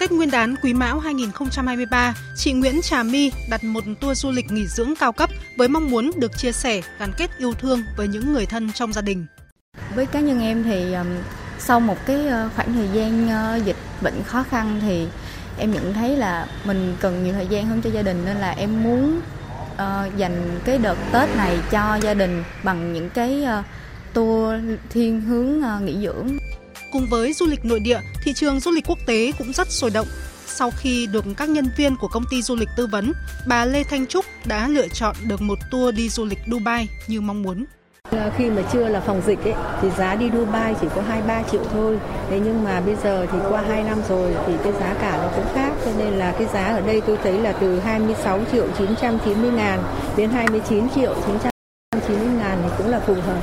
Tết Nguyên đán Quý Mão 2023, chị Nguyễn Trà My đặt một tour du lịch nghỉ dưỡng cao cấp với mong muốn được chia sẻ, gắn kết yêu thương với những người thân trong gia đình. Với cá nhân em thì um, sau một cái ờ, khoảng thời gian ờ, dịch bệnh khó khăn thì em nhận thấy là mình cần nhiều thời gian hơn cho gia đình nên là em muốn uh, dành cái đợt Tết này cho gia đình bằng những cái uh, tour thiên hướng uh, nghỉ dưỡng. Cùng với du lịch nội địa, thị trường du lịch quốc tế cũng rất sôi động. Sau khi được các nhân viên của công ty du lịch tư vấn, bà Lê Thanh Trúc đã lựa chọn được một tour đi du lịch Dubai như mong muốn. Ờ, khi mà chưa là phòng dịch ấy, thì giá đi Dubai chỉ có 2-3 triệu thôi. Thế nhưng mà bây giờ thì qua 2 năm rồi thì cái giá cả nó cũng khác. Cho nên là cái giá ở đây tôi thấy là từ 26 triệu 990 ngàn đến 29 triệu 990 ngàn thì cũng là phù hợp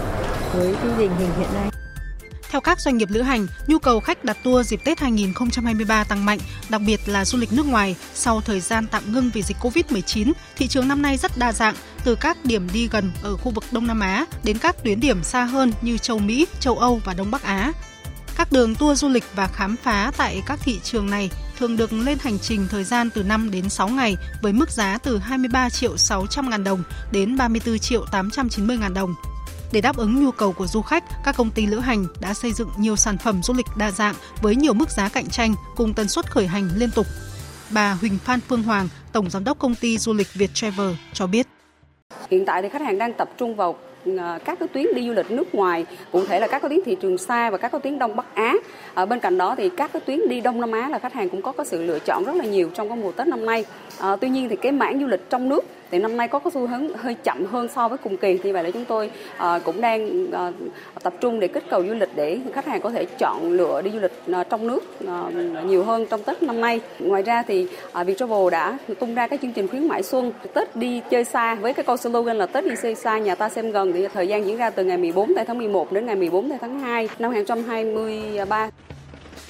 với cái tình hình hiện nay. Theo các doanh nghiệp lữ hành, nhu cầu khách đặt tour dịp Tết 2023 tăng mạnh, đặc biệt là du lịch nước ngoài. Sau thời gian tạm ngưng vì dịch Covid-19, thị trường năm nay rất đa dạng, từ các điểm đi gần ở khu vực Đông Nam Á đến các tuyến điểm xa hơn như châu Mỹ, châu Âu và Đông Bắc Á. Các đường tour du lịch và khám phá tại các thị trường này thường được lên hành trình thời gian từ 5 đến 6 ngày với mức giá từ 23 triệu 600 ngàn đồng đến 34 triệu 890 ngàn đồng. Để đáp ứng nhu cầu của du khách, các công ty lữ hành đã xây dựng nhiều sản phẩm du lịch đa dạng với nhiều mức giá cạnh tranh cùng tần suất khởi hành liên tục. Bà Huỳnh Phan Phương Hoàng, Tổng Giám đốc công ty du lịch Việt Travel cho biết. Hiện tại thì khách hàng đang tập trung vào Ờ, các cái tuyến đi du lịch nước ngoài, cụ thể là các cái tuyến thị trường xa và các cái tuyến Đông Bắc Á. Ở bên cạnh đó thì các cái tuyến đi Đông Nam Á là khách hàng cũng có cái sự lựa chọn rất là nhiều trong cái mùa Tết năm nay. À, tuy nhiên thì cái mảng du lịch trong nước thì năm nay có cái xu hướng hơi chậm hơn so với cùng kỳ thì vậy là chúng tôi uh, cũng đang uh, tập trung để kích cầu du lịch để khách hàng có thể chọn lựa đi du lịch uh, trong nước uh, nhiều hơn trong Tết năm nay. Ngoài ra thì uh, Vietravel đã tung ra cái chương trình khuyến mãi xuân Tết đi chơi xa với cái câu slogan là Tết đi chơi xa nhà ta xem gần thì thời gian diễn ra từ ngày 14 tháng 11 đến ngày 14 tháng 2 năm 2023.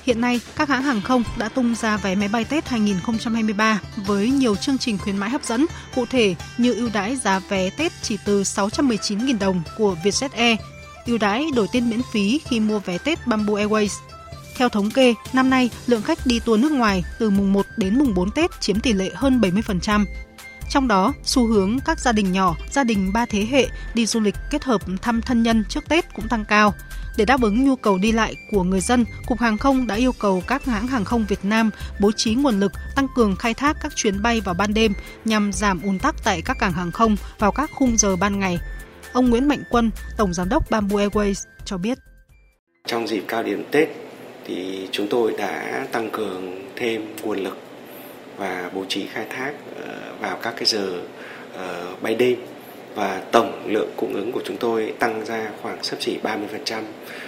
Hiện nay, các hãng hàng không đã tung ra vé máy bay Tết 2023 với nhiều chương trình khuyến mãi hấp dẫn, cụ thể như ưu đãi giá vé Tết chỉ từ 619.000 đồng của Vietjet Air, ưu đãi đổi tên miễn phí khi mua vé Tết Bamboo Airways. Theo thống kê, năm nay lượng khách đi tour nước ngoài từ mùng 1 đến mùng 4 Tết chiếm tỷ lệ hơn 70%. Trong đó, xu hướng các gia đình nhỏ, gia đình ba thế hệ đi du lịch kết hợp thăm thân nhân trước Tết cũng tăng cao. Để đáp ứng nhu cầu đi lại của người dân, Cục Hàng không đã yêu cầu các hãng hàng không Việt Nam bố trí nguồn lực tăng cường khai thác các chuyến bay vào ban đêm nhằm giảm ùn tắc tại các cảng hàng không vào các khung giờ ban ngày. Ông Nguyễn Mạnh Quân, Tổng Giám đốc Bamboo Airways cho biết. Trong dịp cao điểm Tết thì chúng tôi đã tăng cường thêm nguồn lực và bố trí khai thác ờ, vào các cái giờ ờ, bay đêm và tổng lượng cung ứng của chúng tôi tăng ra khoảng sấp xỉ 30%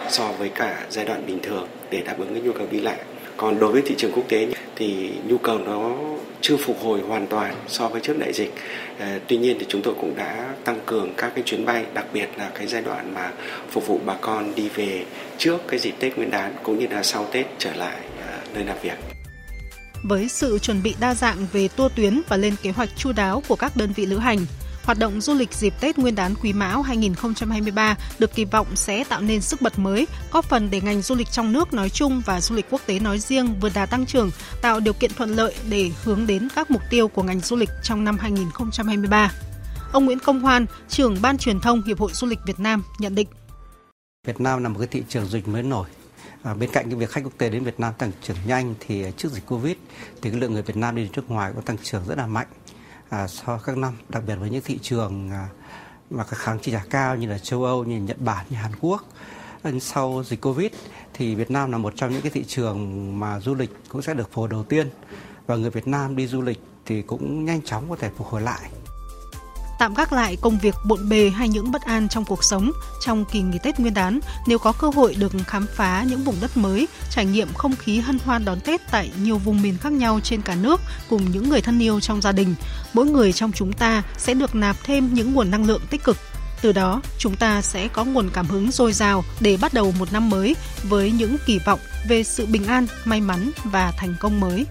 so với cả giai đoạn bình thường để đáp ứng cái nhu cầu đi lại. Còn đối với thị trường quốc tế thì nhu cầu nó chưa phục hồi hoàn toàn so với trước đại dịch. À, tuy nhiên thì chúng tôi cũng đã tăng cường các cái chuyến bay, đặc biệt là cái giai đoạn mà phục vụ bà con đi về trước cái dịp Tết Nguyên đán cũng như là sau Tết trở lại à, nơi làm việc. Với sự chuẩn bị đa dạng về tour tuyến và lên kế hoạch chu đáo của các đơn vị lữ hành, Hoạt động du lịch dịp Tết Nguyên đán Quý Mão 2023 được kỳ vọng sẽ tạo nên sức bật mới, góp phần để ngành du lịch trong nước nói chung và du lịch quốc tế nói riêng vượt đà tăng trưởng, tạo điều kiện thuận lợi để hướng đến các mục tiêu của ngành du lịch trong năm 2023. Ông Nguyễn Công Hoan, trưởng ban truyền thông Hiệp hội Du lịch Việt Nam nhận định. Việt Nam là một cái thị trường du lịch mới nổi, À, bên cạnh cái việc khách quốc tế đến Việt Nam tăng trưởng nhanh thì à, trước dịch Covid thì cái lượng người Việt Nam đi nước ngoài có tăng trưởng rất là mạnh à, so với các năm, đặc biệt với những thị trường à, mà các kháng chi trả cao như là châu Âu, như Nhật Bản, như Hàn Quốc. Sau dịch Covid thì Việt Nam là một trong những cái thị trường mà du lịch cũng sẽ được phục hồi đầu tiên và người Việt Nam đi du lịch thì cũng nhanh chóng có thể phục hồi lại tạm gác lại công việc bộn bề hay những bất an trong cuộc sống trong kỳ nghỉ Tết Nguyên đán nếu có cơ hội được khám phá những vùng đất mới, trải nghiệm không khí hân hoan đón Tết tại nhiều vùng miền khác nhau trên cả nước cùng những người thân yêu trong gia đình. Mỗi người trong chúng ta sẽ được nạp thêm những nguồn năng lượng tích cực. Từ đó, chúng ta sẽ có nguồn cảm hứng dồi dào để bắt đầu một năm mới với những kỳ vọng về sự bình an, may mắn và thành công mới.